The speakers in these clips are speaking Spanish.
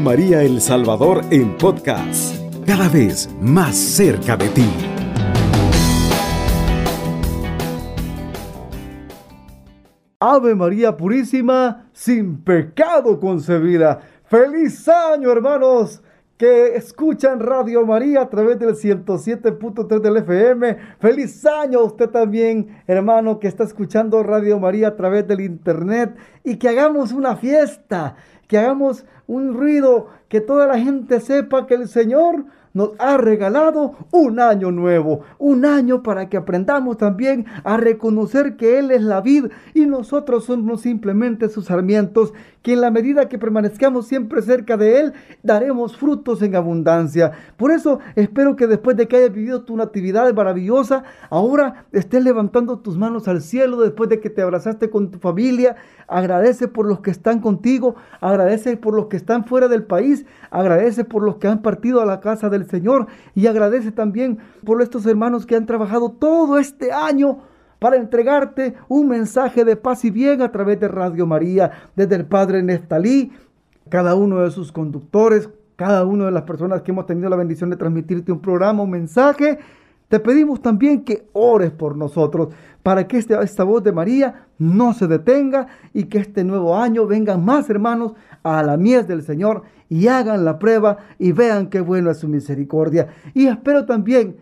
María El Salvador en podcast, cada vez más cerca de ti. Ave María Purísima, sin pecado concebida. Feliz año, hermanos que escuchan Radio María a través del 107.3 del FM. Feliz año a usted también, hermano, que está escuchando Radio María a través del Internet y que hagamos una fiesta, que hagamos un ruido, que toda la gente sepa que el Señor nos ha regalado un año nuevo, un año para que aprendamos también a reconocer que Él es la vid y nosotros somos simplemente sus sarmientos, que en la medida que permanezcamos siempre cerca de Él, daremos frutos en abundancia. Por eso espero que después de que hayas vivido tu natividad maravillosa, ahora estés levantando tus manos al cielo después de que te abrazaste con tu familia. Agradece por los que están contigo, agradece por los que están fuera del país, agradece por los que han partido a la casa del Señor y agradece también por estos hermanos que han trabajado todo este año para entregarte un mensaje de paz y bien a través de Radio María, desde el Padre Nestalí, cada uno de sus conductores, cada una de las personas que hemos tenido la bendición de transmitirte un programa, un mensaje. Te pedimos también que ores por nosotros para que este, esta voz de María no se detenga y que este nuevo año vengan más hermanos a la mies del Señor y hagan la prueba y vean qué bueno es su misericordia. Y espero también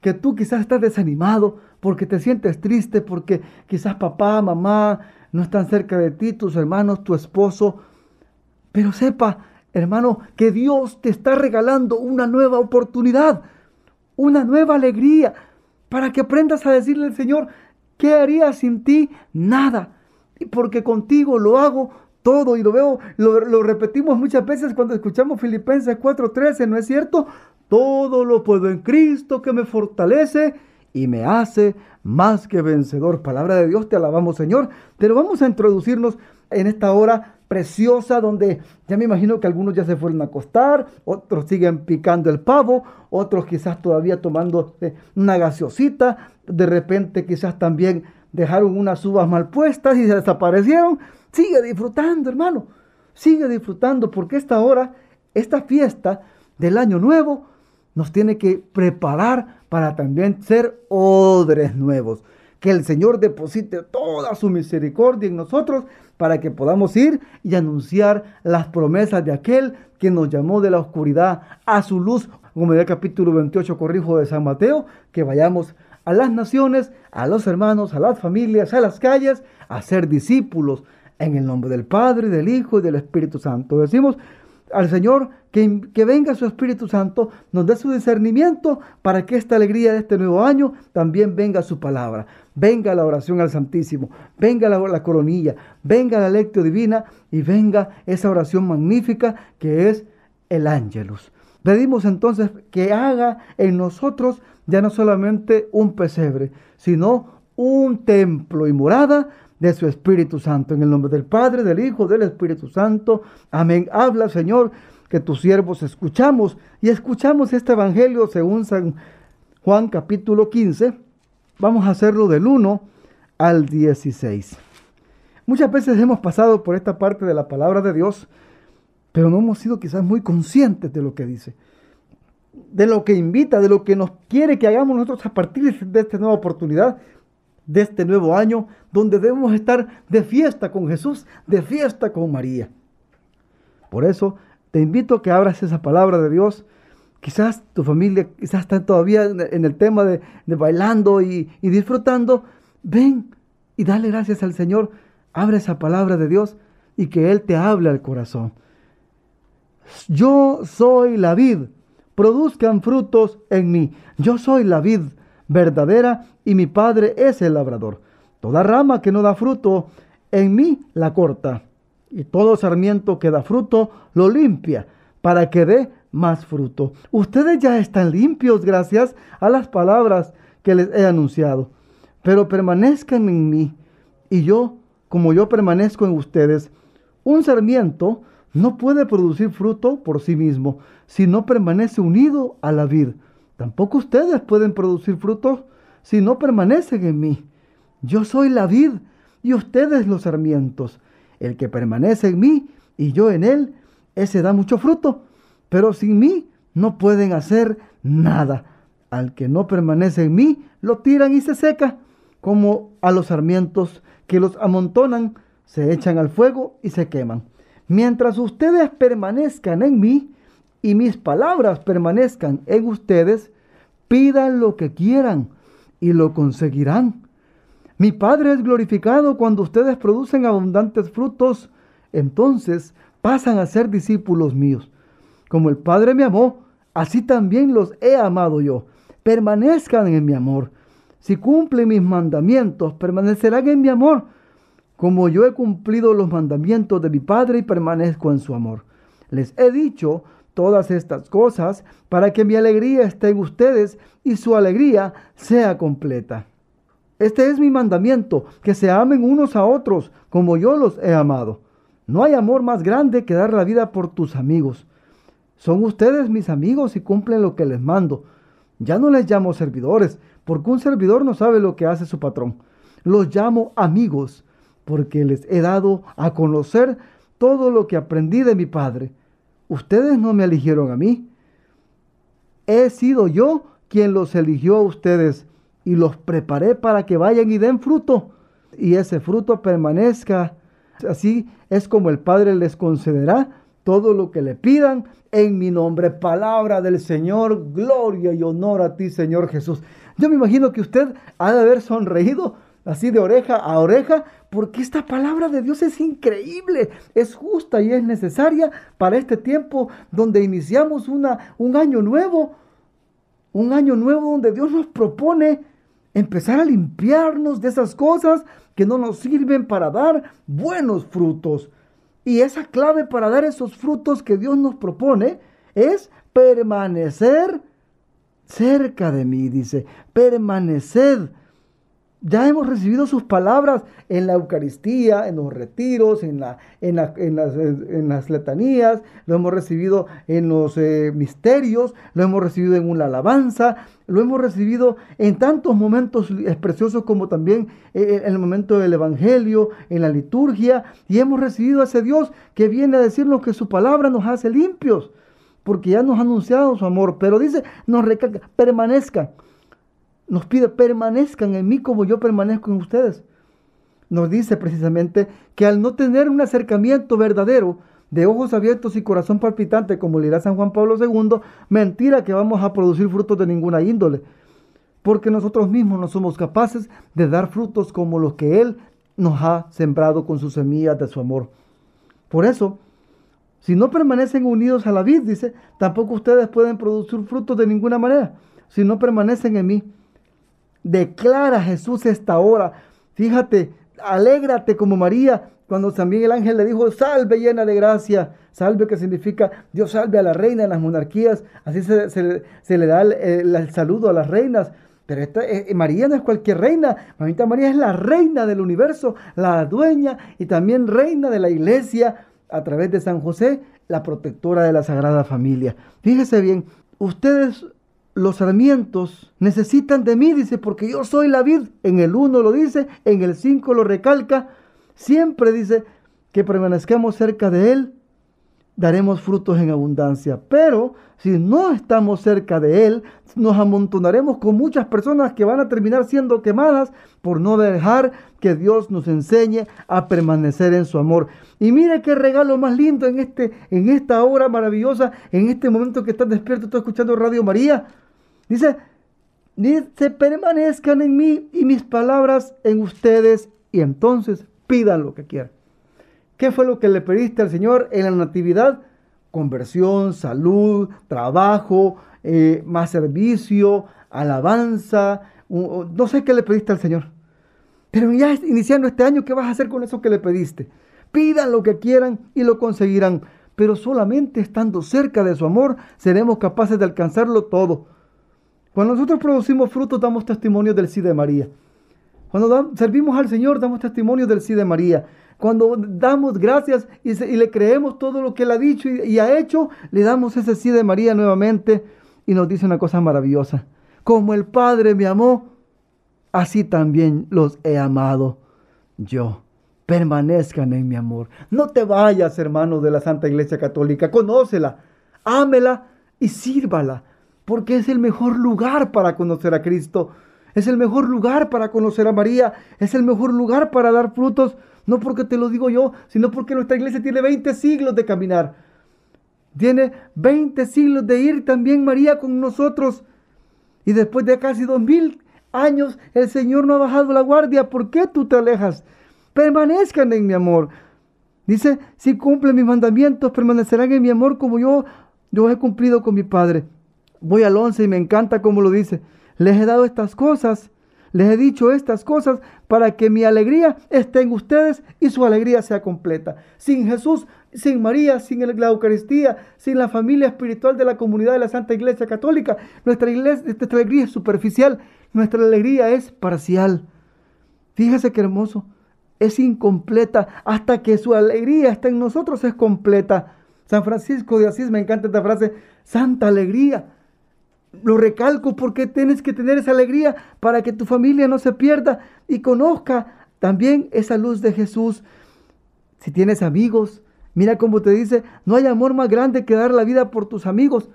que tú quizás estás desanimado porque te sientes triste, porque quizás papá, mamá no están cerca de ti, tus hermanos, tu esposo. Pero sepa, hermano, que Dios te está regalando una nueva oportunidad, una nueva alegría, para que aprendas a decirle al Señor, ¿qué haría sin ti? Nada. Porque contigo lo hago todo y lo veo, lo, lo repetimos muchas veces cuando escuchamos Filipenses 4:13, ¿no es cierto? Todo lo puedo en Cristo que me fortalece y me hace más que vencedor. Palabra de Dios, te alabamos Señor. Pero vamos a introducirnos en esta hora preciosa donde ya me imagino que algunos ya se fueron a acostar, otros siguen picando el pavo, otros quizás todavía tomando una gaseosita, de repente quizás también dejaron unas uvas mal puestas y se desaparecieron. Sigue disfrutando, hermano. Sigue disfrutando porque esta hora, esta fiesta del año nuevo, nos tiene que preparar para también ser odres nuevos. Que el Señor deposite toda su misericordia en nosotros para que podamos ir y anunciar las promesas de aquel que nos llamó de la oscuridad a su luz. Como el capítulo 28, corrijo de San Mateo, que vayamos a las naciones, a los hermanos, a las familias, a las calles, a ser discípulos en el nombre del Padre, del Hijo y del Espíritu Santo. Decimos, al Señor que, que, venga su Espíritu Santo, nos dé su discernimiento para que esta alegría de este nuevo año también venga su palabra, venga la oración al Santísimo, venga la, la coronilla, venga la lectio divina y venga esa oración magnífica que es el ángelus. Pedimos entonces que haga en nosotros ya no solamente un pesebre, sino un templo y morada de su Espíritu Santo. En el nombre del Padre, del Hijo, del Espíritu Santo. Amén. Habla, Señor, que tus siervos escuchamos y escuchamos este Evangelio según San Juan capítulo 15. Vamos a hacerlo del 1 al 16. Muchas veces hemos pasado por esta parte de la palabra de Dios, pero no hemos sido quizás muy conscientes de lo que dice, de lo que invita, de lo que nos quiere que hagamos nosotros a partir de esta nueva oportunidad de este nuevo año, donde debemos estar de fiesta con Jesús, de fiesta con María. Por eso te invito a que abras esa palabra de Dios. Quizás tu familia quizás está todavía en el tema de, bailando y, y disfrutando. Ven y dale gracias al Señor. Abre esa palabra de Dios y que Él te hable al corazón. Yo soy la vid, produzcan frutos en mí. Yo soy la vid verdadera y mi Padre es el labrador. Toda rama que no da fruto, en mí la corta. Y todo sarmiento que da fruto, lo limpia, para que dé más fruto. Ustedes ya están limpios gracias a las palabras que les he anunciado. Pero permanezcan en mí, y yo, como yo permanezco en ustedes, un sarmiento no puede producir fruto por sí mismo si no permanece unido a la vid. Tampoco ustedes pueden producir frutos si no permanecen en mí. Yo soy la vid y ustedes los sarmientos. El que permanece en mí y yo en él, ese da mucho fruto, pero sin mí no pueden hacer nada. Al que no permanece en mí, lo tiran y se seca, como a los sarmientos que los amontonan, se echan al fuego y se queman. Mientras ustedes permanezcan en mí y mis palabras permanezcan en ustedes, pidan lo que quieran y lo conseguirán. Mi Padre es glorificado cuando ustedes producen abundantes frutos, entonces pasan a ser discípulos míos. Como el Padre me amó, así también los he amado yo. Permanezcan en mi amor. Si cumplen mis mandamientos, permanecerán en mi amor como yo he cumplido los mandamientos de mi Padre y permanezco en su amor. Les he dicho todas estas cosas para que mi alegría esté en ustedes y su alegría sea completa. Este es mi mandamiento, que se amen unos a otros como yo los he amado. No hay amor más grande que dar la vida por tus amigos. Son ustedes mis amigos y cumplen lo que les mando. Ya no les llamo servidores, porque un servidor no sabe lo que hace su patrón. Los llamo amigos porque les he dado a conocer todo lo que aprendí de mi Padre. Ustedes no me eligieron a mí. He sido yo quien los eligió a ustedes y los preparé para que vayan y den fruto y ese fruto permanezca. Así es como el Padre les concederá todo lo que le pidan en mi nombre. Palabra del Señor, gloria y honor a ti, Señor Jesús. Yo me imagino que usted ha de haber sonreído así de oreja a oreja, porque esta palabra de Dios es increíble, es justa y es necesaria para este tiempo donde iniciamos una, un año nuevo, un año nuevo donde Dios nos propone empezar a limpiarnos de esas cosas que no nos sirven para dar buenos frutos. Y esa clave para dar esos frutos que Dios nos propone es permanecer cerca de mí, dice, permanecer ya hemos recibido sus palabras en la Eucaristía, en los retiros, en, la, en, las, letanías, lo hemos recibido en los eh, misterios, lo hemos recibido en una alabanza, lo hemos recibido en tantos momentos preciosos como también eh, en el momento del Evangelio, en la liturgia, y hemos recibido a ese Dios que viene a decirnos que su palabra nos hace limpios, porque ya nos ha anunciado su amor, pero dice, nos recalca, permanezcan nos pide, permanezcan en mí como yo permanezco en ustedes. Nos dice precisamente que al no tener un acercamiento verdadero, de ojos abiertos y corazón palpitante, como le dirá San Juan Pablo II, mentira que vamos a producir frutos de ninguna índole, porque nosotros mismos no somos capaces de dar frutos como los que Él nos ha sembrado con sus semillas de su amor. Por eso, si no permanecen unidos a la vid, dice, tampoco ustedes pueden producir frutos de ninguna manera, si no permanecen en mí. Declara Jesús esta hora. Fíjate, alégrate como María cuando también el ángel le dijo, salve llena de gracia. Salve que significa Dios salve a la reina de las monarquías. Así se, le da el, saludo a las reinas. Pero esta, eh, María no es cualquier reina. Mamita María es la reina del universo, la dueña y también reina de la iglesia a través de San José, la protectora de la Sagrada Familia. Fíjese bien, ustedes los sarmientos necesitan de mí, dice, porque yo soy la vid. En el 1 lo dice, en el 5 lo recalca. Siempre dice que permanezcamos cerca de Él, daremos frutos en abundancia. Pero si no estamos cerca de Él, nos amontonaremos con muchas personas que van a terminar siendo quemadas por no dejar que Dios nos enseñe a permanecer en su amor. Y mire qué regalo más lindo en, este, en esta hora maravillosa, en este momento que estás despierto, estás escuchando Radio María. Dice, se permanezcan en mí y mis palabras en ustedes y entonces pidan lo que quieran. ¿Qué fue lo que le pediste al Señor en la natividad? Conversión, salud, trabajo, eh, más servicio, alabanza. no sé qué le pediste al Señor. Pero ya iniciando este año, ¿qué vas a hacer con eso que le pediste? Pidan lo que quieran y lo conseguirán. Pero solamente estando cerca de su amor seremos capaces de alcanzarlo todo. Cuando nosotros producimos frutos, damos testimonio del sí de María. Cuando servimos al Señor, damos testimonio del sí de María. Cuando damos gracias y, le creemos todo lo que Él ha dicho y, ha hecho, le damos ese sí de María nuevamente y nos dice una cosa maravillosa. Como el Padre me amó, así también los he amado yo. permanezcan en mi amor. No te vayas, hermano de la Santa Iglesia Católica, conócela, ámela y sírvala, porque es el mejor lugar para conocer a Cristo. Es el mejor lugar para conocer a María. Es el mejor lugar para dar frutos. No porque te lo digo yo, sino porque nuestra iglesia tiene 20 siglos de caminar. Tiene 20 siglos de ir también María con nosotros. Y después de casi dos mil años, el Señor no ha bajado la guardia. ¿Por qué tú te alejas? Permanezcan en mi amor. Dice, si cumplen mis mandamientos, permanecerán en mi amor como yo, yo he cumplido con mi Padre. Voy al 11 y me encanta como lo dice. Les he dado estas cosas, les he dicho estas cosas para que mi alegría esté en ustedes y su alegría sea completa. Sin Jesús, sin María, sin la Eucaristía, sin la familia espiritual de la comunidad de la Santa Iglesia Católica, nuestra, iglesia, nuestra alegría es superficial, nuestra alegría es parcial. Fíjese qué hermoso, es incompleta hasta que su alegría está en nosotros, es completa. San Francisco de Asís, me encanta esta frase, santa alegría lo recalco porque tienes que tener esa alegría para que tu familia no se pierda y conozca también esa luz de Jesús. Si tienes amigos, mira cómo te dice, no hay amor más grande que dar la vida por tus amigos.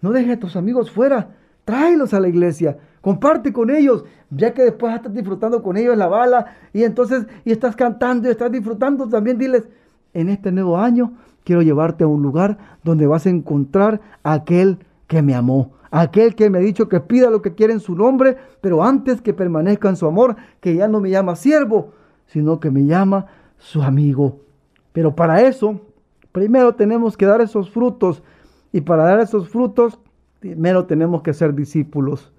No dejes a tus amigos fuera, tráelos a la iglesia, comparte con ellos, ya que después estás disfrutando con ellos la bala y entonces y estás cantando y estás disfrutando, también diles, en este nuevo año quiero llevarte a un lugar donde vas a encontrar a aquel que me amó aquel que me ha dicho que pida lo que quiera en su nombre, pero antes que permanezca en su amor, que ya no me llama siervo, sino que me llama su amigo. Pero para eso, primero tenemos que dar esos frutos, y para dar esos frutos, primero tenemos que ser discípulos.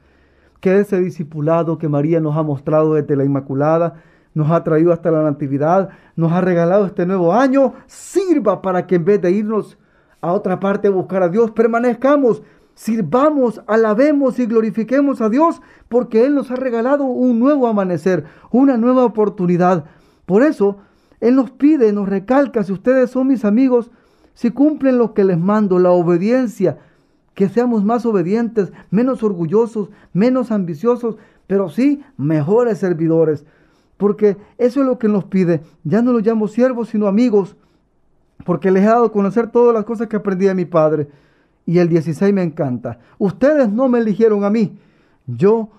Que ese discipulado que María nos ha mostrado desde la Inmaculada, nos ha traído hasta la Natividad, nos ha regalado este nuevo año, sirva para que en vez de irnos a otra parte a buscar a Dios, permanezcamos sirvamos, alabemos y glorifiquemos a Dios porque Él nos ha regalado un nuevo amanecer, una nueva oportunidad. Por eso, Él nos pide, nos recalca, si ustedes son mis amigos, si cumplen lo que les mando, la obediencia, que seamos más obedientes, menos orgullosos, menos ambiciosos, pero sí mejores servidores. Porque eso es lo que nos pide. Ya no los llamo siervos, sino amigos, porque les he dado a conocer todas las cosas que aprendí de mi Padre. Y el 16 me encanta. Ustedes no me eligieron a mí. Yo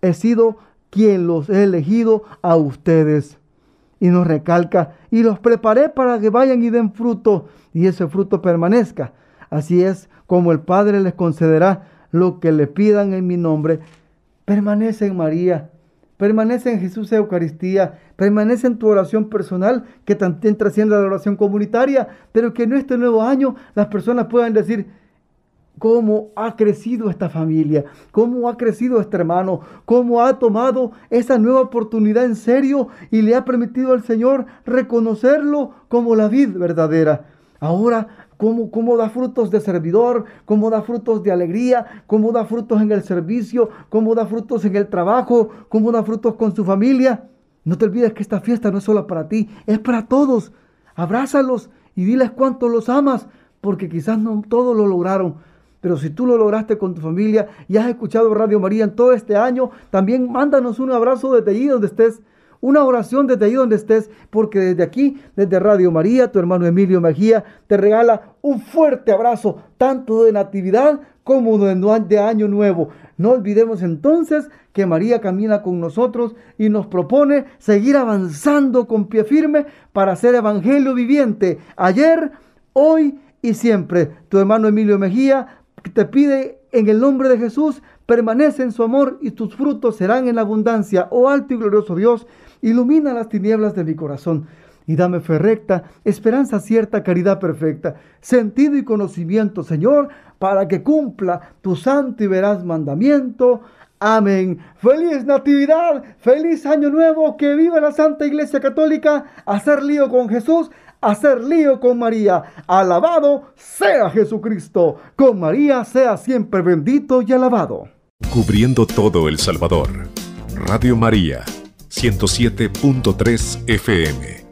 he sido quien los he elegido a ustedes. Y nos recalca, y los preparé para que vayan y den fruto, y ese fruto permanezca. Así es como el Padre les concederá lo que le pidan en mi nombre. Permanece en María, permanece en Jesús Eucaristía, permanece en tu oración personal, que también trasciende la oración comunitaria, pero que en este nuevo año las personas puedan decir, cómo ha crecido esta familia, cómo ha crecido este hermano, cómo ha tomado esa nueva oportunidad en serio y le ha permitido al Señor reconocerlo como la vid verdadera. Ahora, cómo, cómo da frutos de servidor, cómo da frutos de alegría, cómo da frutos en el servicio, cómo da frutos en el trabajo, cómo da frutos con su familia. No te olvides que esta fiesta no es solo para ti, es para todos. Abrázalos y diles cuánto los amas, porque quizás no todos lo lograron, pero si tú lo lograste con tu familia y has escuchado Radio María en todo este año, también mándanos un abrazo desde allí donde estés. Una oración desde allí donde estés, porque desde aquí, desde Radio María, tu hermano Emilio Mejía te regala un fuerte abrazo, tanto de Natividad como de Año Nuevo. No olvidemos entonces que María camina con nosotros y nos propone seguir avanzando con pie firme para ser evangelio viviente, ayer, hoy y siempre. Tu hermano Emilio Mejía te pide en el nombre de Jesús, permanece en su amor y tus frutos serán en abundancia. Oh alto y glorioso Dios, ilumina las tinieblas de mi corazón y dame fe recta, esperanza cierta, caridad perfecta, sentido y conocimiento, Señor, para que cumpla tu santo y veraz mandamiento. Amén. Feliz Natividad, feliz Año Nuevo, que viva la Santa Iglesia Católica, hacer lío con Jesús, hacer lío con María. Alabado sea Jesucristo. Con María sea siempre bendito y alabado. Cubriendo todo El Salvador. Radio María, 107.3 FM.